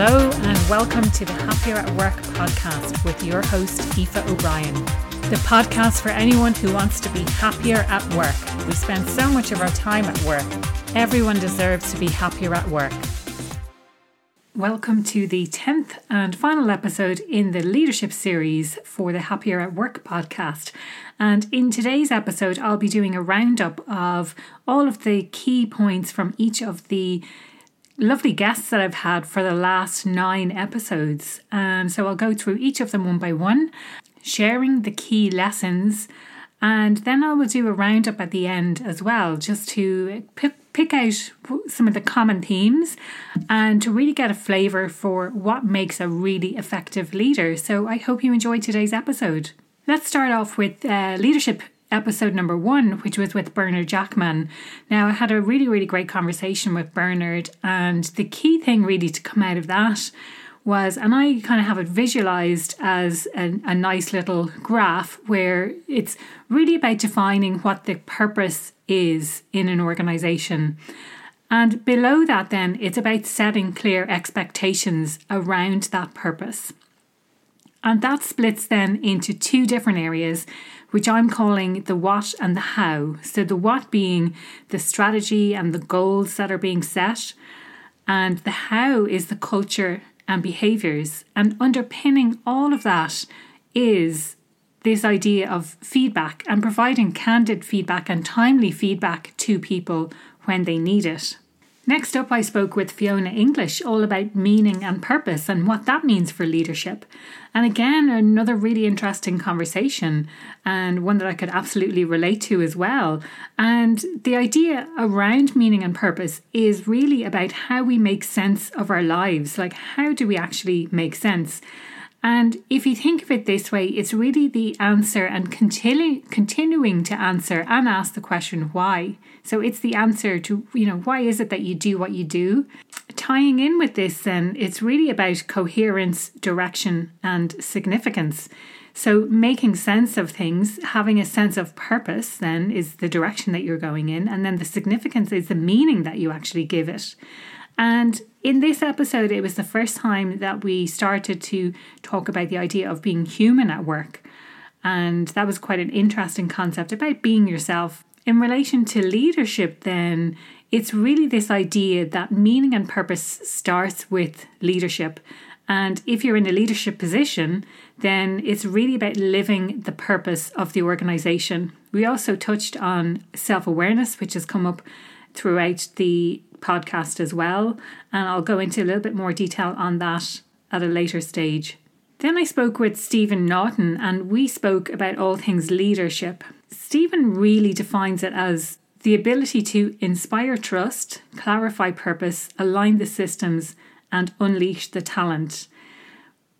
Hello, and welcome to the Happier at Work podcast with your host, Aoife O'Brien. The podcast for anyone who wants to be happier at work. We spend so much of our time at work. Everyone deserves to be happier at work. Welcome to the 10th and final episode in the leadership series for the Happier at Work podcast. And in today's episode, I'll be doing a roundup of all of the key points from each of the lovely guests that I've had for the last nine episodes. And so I'll go through each of them one by one, sharing the key lessons. And then I will do a roundup at the end as well, just to pick, pick out some of the common themes and to really get a flavour for what makes a really effective leader. So I hope you enjoyed today's episode. Let's start off with uh, leadership episode number one, which was with Bernard Jackman. Now, I had a really, really great conversation with Bernard, and the key thing really to come out of that was, and I kind of have it visualized as a, a nice little graph where it's really about defining what the purpose is in an organization. And below that, then, it's about setting clear expectations around that purpose. And that splits then into two different areas which I'm calling the what and the how. So, the what being the strategy and the goals that are being set, and the how is the culture and behaviors. And underpinning all of that is this idea of feedback and providing candid feedback and timely feedback to people when they need it. Next up, I spoke with Fiona English all about meaning and purpose and what that means for leadership. And again, another really interesting conversation and one that I could absolutely relate to as well. And the idea around meaning and purpose is really about how we make sense of our lives. Like, how do we actually make sense? And if you think of it this way, it's really the answer and continu- continuing to answer and ask the question why. So it's the answer to, you know, why is it that you do what you do? Tying in with this, then, it's really about coherence, direction, and significance. So making sense of things, having a sense of purpose, then is the direction that you're going in. And then the significance is the meaning that you actually give it. And in this episode, it was the first time that we started to talk about the idea of being human at work. And that was quite an interesting concept about being yourself. In relation to leadership, then, it's really this idea that meaning and purpose starts with leadership. And if you're in a leadership position, then it's really about living the purpose of the organization. We also touched on self awareness, which has come up throughout the podcast as well. And I'll go into a little bit more detail on that at a later stage. Then I spoke with Stephen Naughton and we spoke about all things leadership. Stephen really defines it as the ability to inspire trust, clarify purpose, align the systems, and unleash the talent.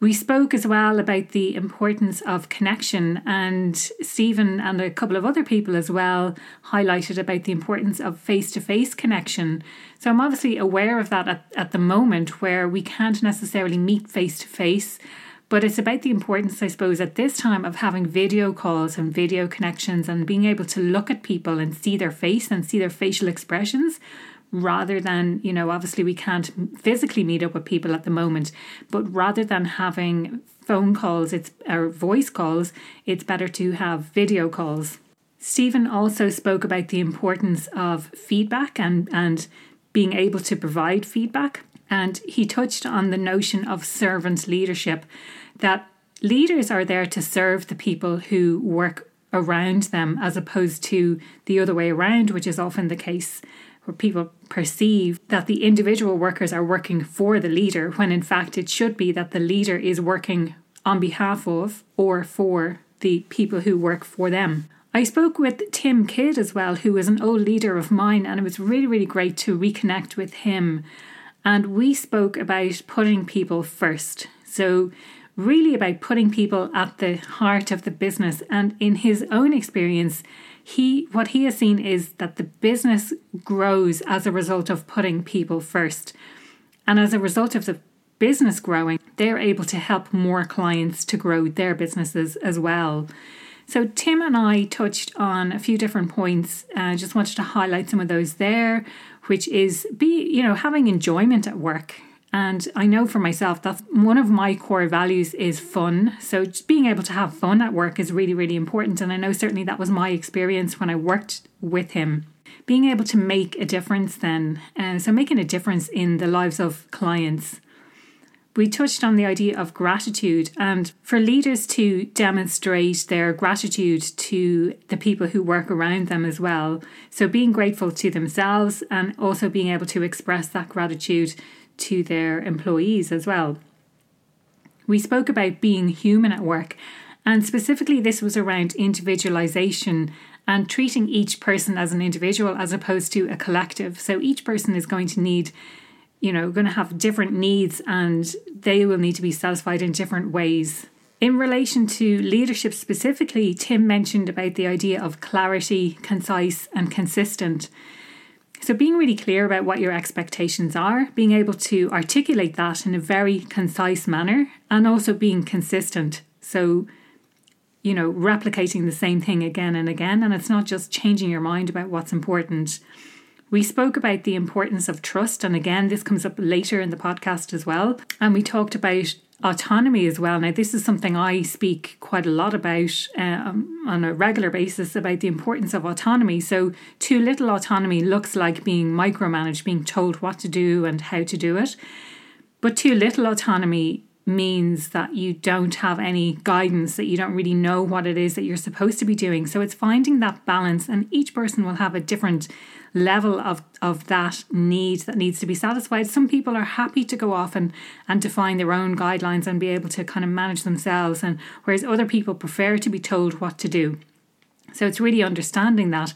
We spoke as well about the importance of connection, and Stephen and a couple of other people as well highlighted about the importance of face to face connection. So I'm obviously aware of that at, at the moment where we can't necessarily meet face to face, but it's about the importance, I suppose, at this time of having video calls and video connections and being able to look at people and see their face and see their facial expressions rather than, you know, obviously we can't physically meet up with people at the moment, but rather than having phone calls, it's or voice calls, it's better to have video calls. Stephen also spoke about the importance of feedback and, and being able to provide feedback. And he touched on the notion of servant leadership, that leaders are there to serve the people who work around them as opposed to the other way around, which is often the case where people perceive that the individual workers are working for the leader, when in fact it should be that the leader is working on behalf of or for the people who work for them. I spoke with Tim Kidd as well, who is an old leader of mine, and it was really, really great to reconnect with him. And we spoke about putting people first. So, really about putting people at the heart of the business. And in his own experience, he what he has seen is that the business grows as a result of putting people first. And as a result of the business growing, they're able to help more clients to grow their businesses as well. So Tim and I touched on a few different points. I uh, just wanted to highlight some of those there, which is be, you know, having enjoyment at work And I know for myself that one of my core values is fun. So just being able to have fun at work is really, really important. And I know certainly that was my experience when I worked with him. Being able to make a difference then, uh, so making a difference in the lives of clients. We touched on the idea of gratitude and for leaders to demonstrate their gratitude to the people who work around them as well. So being grateful to themselves and also being able to express that gratitude to their employees as well. We spoke about being human at work, and specifically, this was around individualization and treating each person as an individual as opposed to a collective. So each person is going to need, you know, going to have different needs and they will need to be satisfied in different ways. In relation to leadership specifically, Tim mentioned about the idea of clarity, concise, and consistent. So, being really clear about what your expectations are, being able to articulate that in a very concise manner, and also being consistent. So, you know, replicating the same thing again and again. And it's not just changing your mind about what's important. We spoke about the importance of trust. And again, this comes up later in the podcast as well. And we talked about autonomy as well. Now, this is something I speak quite a lot about um, on a regular basis about the importance of autonomy. So, too little autonomy looks like being micromanaged, being told what to do and how to do it. But too little autonomy means that you don't have any guidance, that you don't really know what it is that you're supposed to be doing. So, it's finding that balance, and each person will have a different level of, of that need that needs to be satisfied. Some people are happy to go off and, and define their own guidelines and be able to kind of manage themselves, and whereas other people prefer to be told what to do. So it's really understanding that.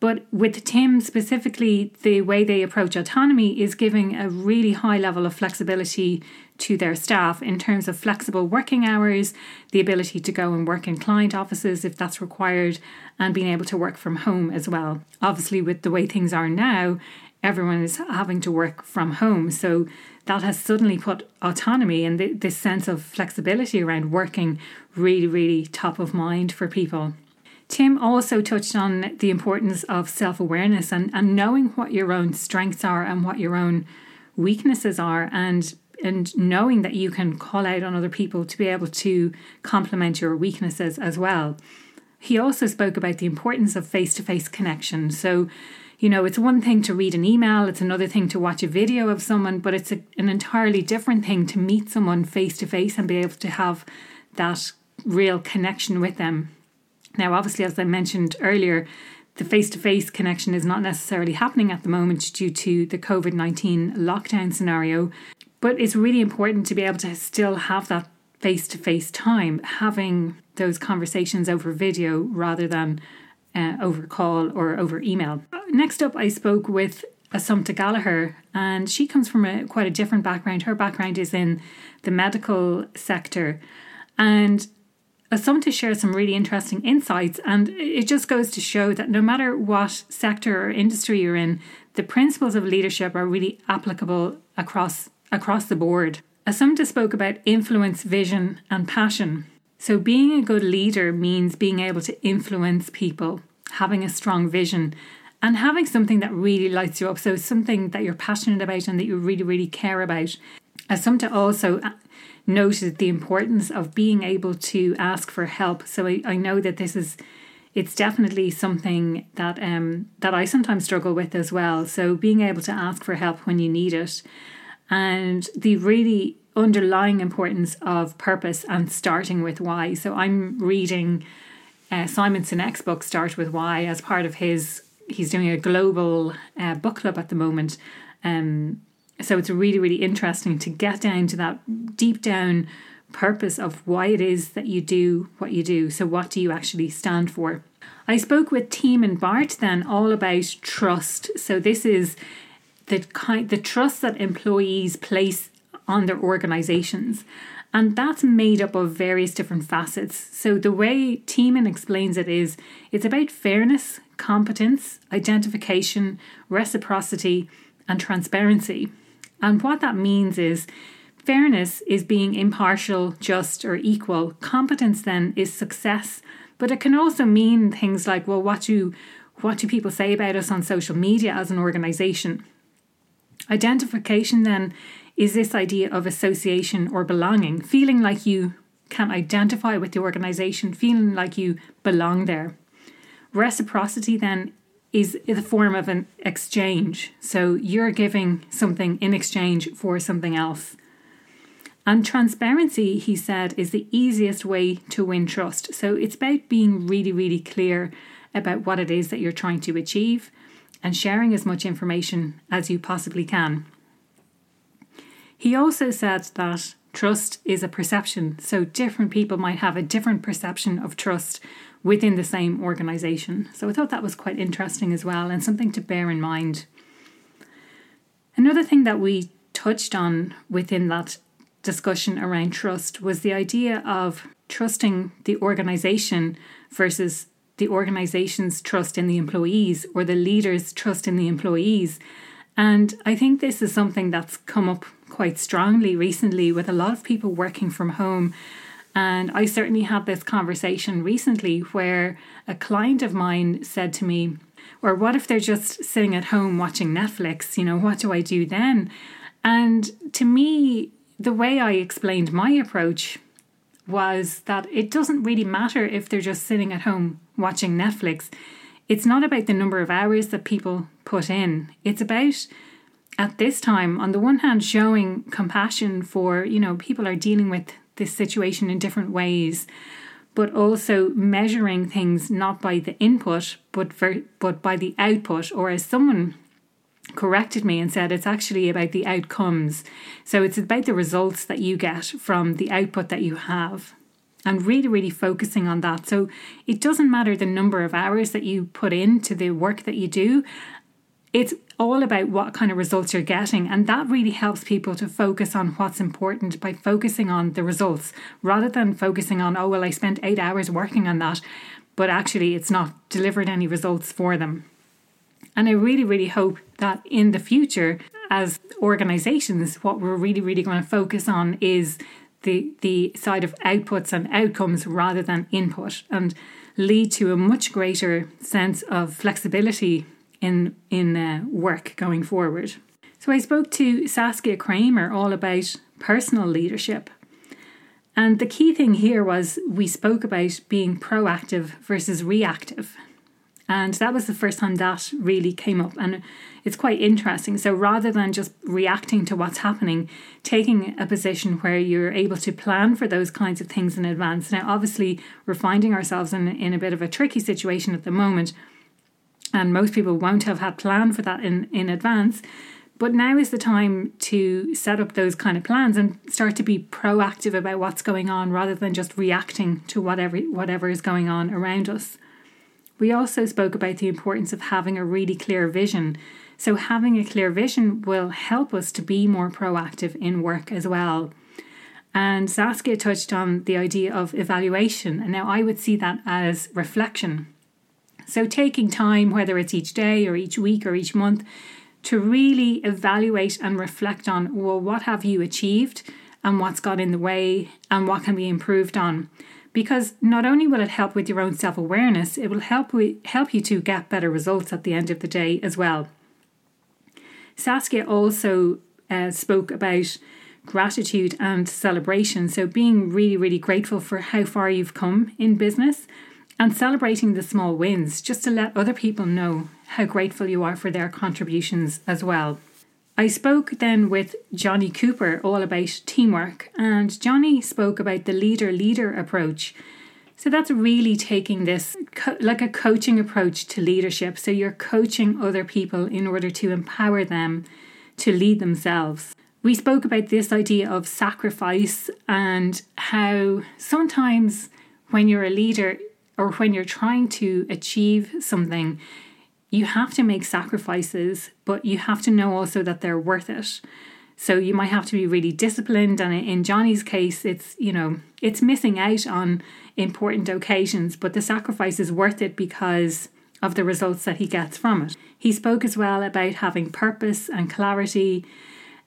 But with Tim specifically, the way they approach autonomy is giving a really high level of flexibility to their staff in terms of flexible working hours, the ability to go and work in client offices if that's required, and being able to work from home as well. Obviously, with the way things are now, everyone is having to work from home. So that has suddenly put autonomy and this sense of flexibility around working really, really top of mind for people. Tim also touched on the importance of self awareness and, and knowing what your own strengths are and what your own weaknesses are, and and knowing that you can call out on other people to be able to complement your weaknesses as well. He also spoke about the importance of face to face connection. So, you know, it's one thing to read an email, it's another thing to watch a video of someone, but it's a, an entirely different thing to meet someone face to face and be able to have that real connection with them. Now, obviously, as I mentioned earlier, the face to face connection is not necessarily happening at the moment due to the COVID 19 lockdown scenario. But it's really important to be able to still have that face to face time, having those conversations over video rather than uh, over call or over email. Next up, I spoke with Assumpta Gallagher, and she comes from a quite a different background. Her background is in the medical sector, and Assumpta shares some really interesting insights, and it just goes to show that no matter what sector or industry you're in, the principles of leadership are really applicable across across the board. As Assumpta spoke about influence, vision, and passion. So, being a good leader means being able to influence people, having a strong vision, and having something that really lights you up. So, something that you're passionate about and that you really, really care about. As Assumpta also noted the importance of being able to ask for help. So, I, I know that this is it's definitely something that um that I sometimes struggle with as well. So being able to ask for help when you need it and the really underlying importance of purpose and starting with why. So I'm reading uh, Simon Sinek's book Start with Why as part of his. He's doing a global uh, book club at the moment. Um, so it's really really interesting to get down to that deep down purpose of why it is that you do what you do. So what do you actually stand for? I spoke with Team and Bart then all about trust. So this is the kind the trust that employees place on their organizations and that's made up of various different facets. So the way Tiemann explains it is it's about fairness, competence, identification, reciprocity, and transparency. And what that means is fairness is being impartial, just, or equal. Competence then is success, but it can also mean things like, well, what do what do people say about us on social media as an organization? Identification then is this idea of association or belonging, feeling like you can identify with the organization, feeling like you belong there. Reciprocity then is the form of an exchange. So you're giving something in exchange for something else. And transparency, he said, is the easiest way to win trust. So it's about being really, really clear about what it is that you're trying to achieve and sharing as much information as you possibly can. He also said that trust is a perception, so different people might have a different perception of trust within the same organization. So I thought that was quite interesting as well and something to bear in mind. Another thing that we touched on within that discussion around trust was the idea of trusting the organization versus the organization's trust in the employees or the leader's trust in the employees. And I think this is something that's come up quite strongly recently with a lot of people working from home. And I certainly had this conversation recently where a client of mine said to me, or what if they're just sitting at home watching Netflix? You know, what do I do then? And to me, the way I explained my approach was that it doesn't really matter if they're just sitting at home watching Netflix. It's not about the number of hours that people put in. It's about at this time on the one hand showing compassion for, you know, people are dealing with this situation in different ways, but also measuring things not by the input but but by the output or as someone corrected me and said it's actually about the outcomes. So it's about the results that you get from the output that you have. And really, really focusing on that. So it doesn't matter the number of hours that you put into the work that you do, it's all about what kind of results you're getting. And that really helps people to focus on what's important by focusing on the results rather than focusing on, oh, well, I spent eight hours working on that, but actually it's not delivered any results for them. And I really, really hope that in the future, as organizations, what we're really, really going to focus on is the, the side of outputs and outcomes rather than input and lead to a much greater sense of flexibility in, in uh, work going forward. So I spoke to Saskia Kramer all about personal leadership. And the key thing here was we spoke about being proactive versus reactive. And that was the first time that really came up. And it's quite interesting. So rather than just reacting to what's happening, taking a position where you're able to plan for those kinds of things in advance. Now, obviously, we're finding ourselves in, in a bit of a tricky situation at the moment. And most people won't have had planned for that in, in advance. But now is the time to set up those kind of plans and start to be proactive about what's going on rather than just reacting to whatever whatever is going on around us. We also spoke about the importance of having a really clear vision. So, having a clear vision will help us to be more proactive in work as well. And Saskia touched on the idea of evaluation, and now I would see that as reflection. So, taking time, whether it's each day or each week or each month, to really evaluate and reflect on well, what have you achieved and what's got in the way and what can be improved on because not only will it help with your own self awareness, it will help, we, help you to get better results at the end of the day as well. Saskia also uh, spoke about gratitude and celebration. So, being really, really grateful for how far you've come in business and celebrating the small wins just to let other people know how grateful you are for their contributions as well. I spoke then with Johnny Cooper all about teamwork, and Johnny spoke about the leader leader approach. So that's really taking this co- like a coaching approach to leadership. So you're coaching other people in order to empower them to lead themselves. We spoke about this idea of sacrifice and how sometimes when you're a leader or when you're trying to achieve something, you have to make sacrifices, but you have to know also that they're worth it. So you might have to be really disciplined. And in Johnny's case, it's, you know, it's missing out on important occasions, but the sacrifice is worth it because of the results that he gets from it. He spoke as well about having purpose and clarity,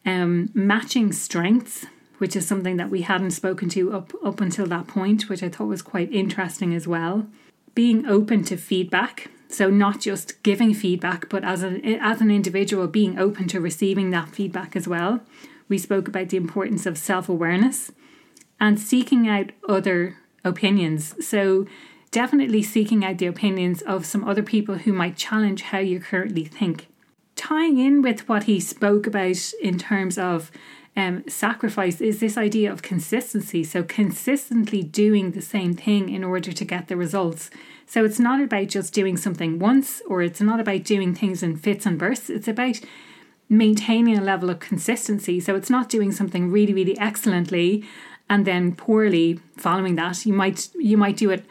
um, matching strengths, which is something that we hadn't spoken to up, up until that point, which I thought was quite interesting as well. Being open to feedback, so not just giving feedback, but as an as an individual being open to receiving that feedback as well. we spoke about the importance of self awareness and seeking out other opinions. So, definitely seeking out the opinions of some other people who might challenge how you currently think. Tying in with what he spoke about in terms of um, sacrifice is this idea of consistency. So, consistently doing the same thing in order to get the results. So, it's not about just doing something once or it's not about doing things in fits and bursts. It's about maintaining a level of consistency. So, it's not doing something really, really excellently and then poorly following that. You might you might do it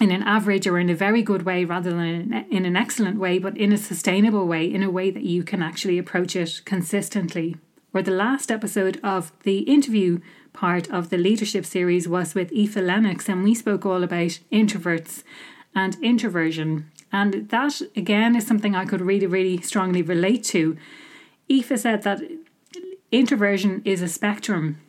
in an average or in a very good way rather than in an excellent way, but in a sustainable way, in a way that you can actually approach it consistently where the last episode of the interview part of the leadership series was with Aoife Lennox, and we spoke all about introverts and introversion. And that, again, is something I could really, really strongly relate to. Aoife said that introversion is a spectrum.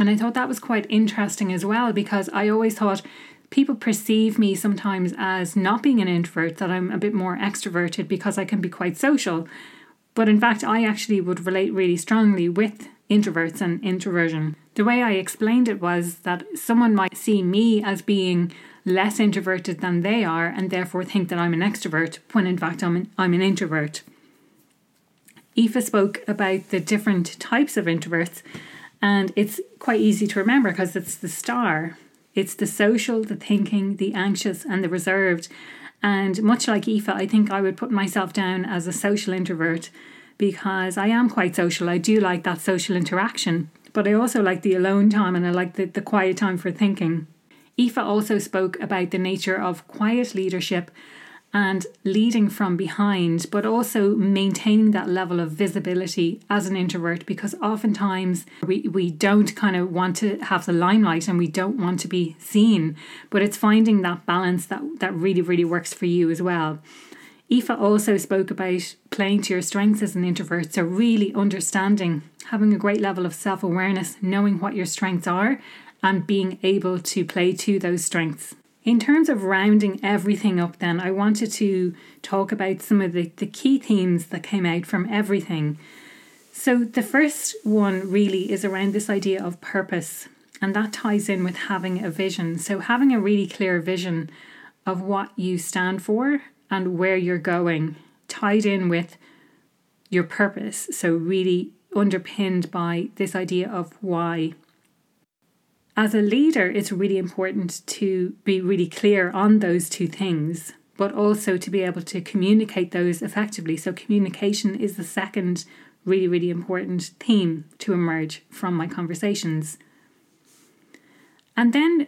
And I thought that was quite interesting as well because I always thought people perceive me sometimes as not being an introvert, that I'm a bit more extroverted because I can be quite social. But in fact, I actually would relate really strongly with introverts and introversion. The way I explained it was that someone might see me as being less introverted than they are and therefore think that I'm an extrovert when in fact I'm an, I'm an introvert. Aoife spoke about the different types of introverts and it's quite easy to remember because it's the star. It's the social, the thinking, the anxious, and the reserved. And much like Aoife, I think I would put myself down as a social introvert because I am quite social. I do like that social interaction, but I also like the alone time and I like the, the quiet time for thinking. Aoife also spoke about the nature of quiet leadership and leading from behind, but also maintaining that level of visibility as an introvert because oftentimes we, we don't kind of want to have the limelight and we don't want to be seen. But it's finding that balance that, that really, really works for you as well. Aoife also spoke about playing to your strengths as an introvert, so really understanding, having a great level of self awareness, knowing what your strengths are, and being able to play to those strengths. In terms of rounding everything up, then, I wanted to talk about some of the, the key themes that came out from everything. So, the first one really is around this idea of purpose, and that ties in with having a vision. So, having a really clear vision of what you stand for and where you're going, tied in with your purpose. So, really underpinned by this idea of why as a leader, it's really important to be really clear on those two things, but also to be able to communicate those effectively. So, communication is the second really, really important theme to emerge from my conversations. And then,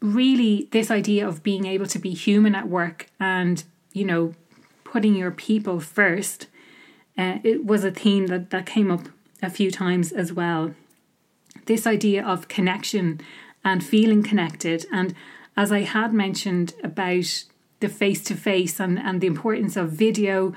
really, this idea of being able to be human at work and, you know, putting your people first, uh, it was a theme that, that came up a few times as well this idea of connection and feeling connected. And as I had mentioned about the face to face and and the importance of video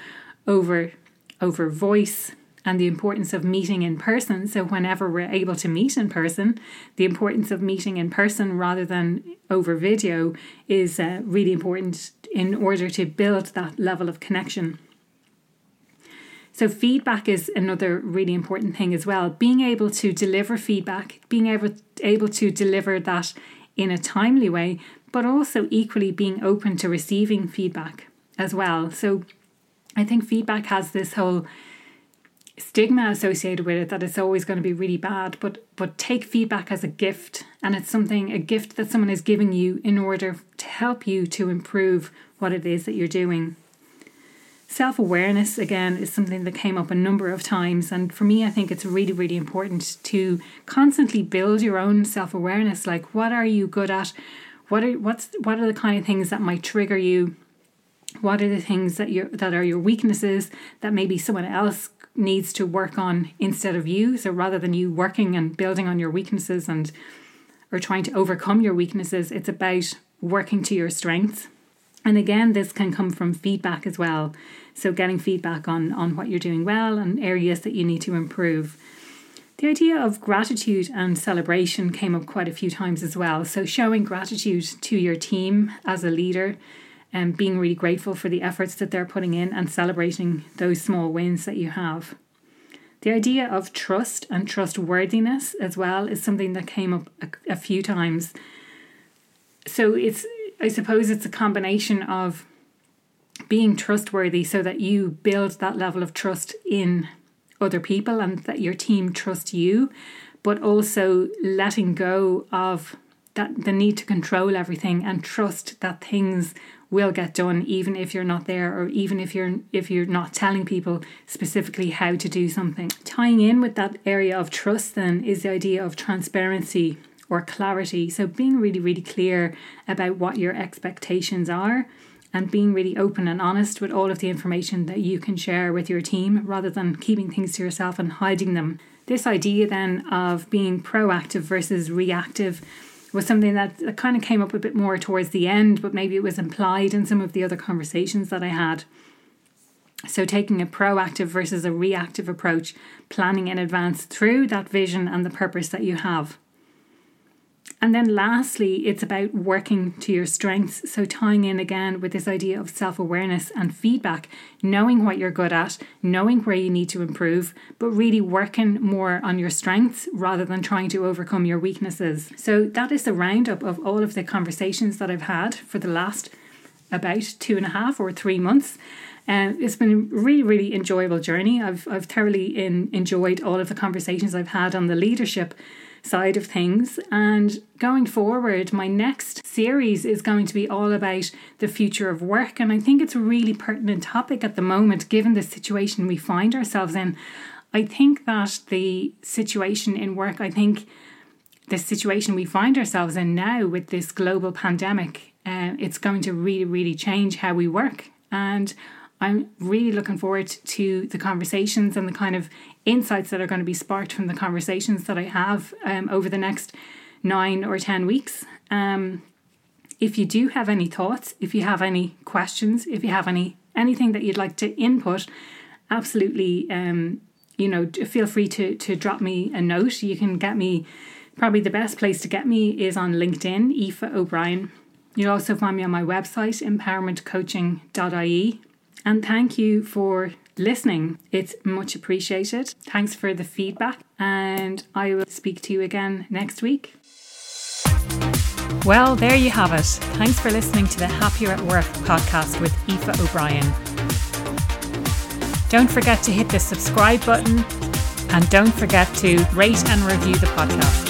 over over voice and the importance of meeting in person. So, whenever we're able to meet in person, the importance of meeting in person rather than over video is uh, really important in order to build that level of connection. So, feedback is another really important thing as well. Being able to deliver feedback, being able, able to deliver that in a timely way, but also equally being open to receiving feedback as well. So, I think feedback has this whole stigma associated with it that it's always going to be really bad but but take feedback as a gift and it's something a gift that someone is giving you in order to help you to improve what it is that you're doing Self awareness, again, is something that came up a number of times. And for me, I think it's really, really important to constantly build your own self awareness. Like, what are you good at? What are, what's, what are the kind of things that might trigger you? What are the things that, you that are your weaknesses that maybe someone else needs to work on instead of you? So rather than you working and building on your weaknesses and or trying to overcome your weaknesses, it's about working to your strengths and again, this can come from feedback as well. So, getting feedback on, on what you're doing well and areas that you need to improve. The idea of gratitude and celebration came up quite a few times as well. So, showing gratitude to your team as a leader and being really grateful for the efforts that they're putting in and celebrating those small wins that you have. The idea of trust and trustworthiness as well is something that came up a, a few times. So it's, I suppose, it's a combination of being trustworthy so that you build that level of trust in other people and that your team trust you, but also letting go of that the need to control everything and trust that things will get done even if you're not there or even if you're if you're not telling people specifically how to do something. Tying in with that area of trust then is the idea of transparency or clarity so being really really clear about what your expectations are and being really open and honest with all of the information that you can share with your team rather than keeping things to yourself and hiding them this idea then of being proactive versus reactive was something that, kind of came up a bit more towards the end, but maybe it was implied in some of the other conversations that I had. So, taking a proactive versus a reactive approach, planning in advance through that vision and the purpose that you have. And then lastly, it's about working to your strengths. So, tying in again with this idea of self awareness and feedback, knowing what you're good at, knowing where you need to improve, but really working more on your strengths rather than trying to overcome your weaknesses. So, that is the roundup of all of the conversations that I've had for the last about two and a half or three months. Um, it's been a really, really enjoyable journey. I've, I've thoroughly in, enjoyed all of the conversations I've had on the leadership side of things. And going forward, my next series is going to be all about the future of work. And I think it's a really pertinent topic at the moment, given the situation we find ourselves in. I think that the situation in work, I think the situation we find ourselves in now with this global pandemic, uh, it's going to really, really change how we work. And I'm really looking forward to the conversations and the kind of insights that are going to be sparked from the conversations that I have um, over the next nine or 10 weeks. Um, if you do have any thoughts, if you have any questions, if you have any anything that you'd like to input, absolutely, um, you know, feel free to to drop me a note. You can get me. Probably the best place to get me is on LinkedIn, Aoife O'Brien. You'll also find me on my website, empowermentcoaching.ie. And thank you for listening. It's much appreciated. Thanks for the feedback, and I will speak to you again next week. Well, there you have it. Thanks for listening to the Happier at Work podcast with Aoife O'Brien. Don't forget to hit the subscribe button and don't forget to rate and review the podcast.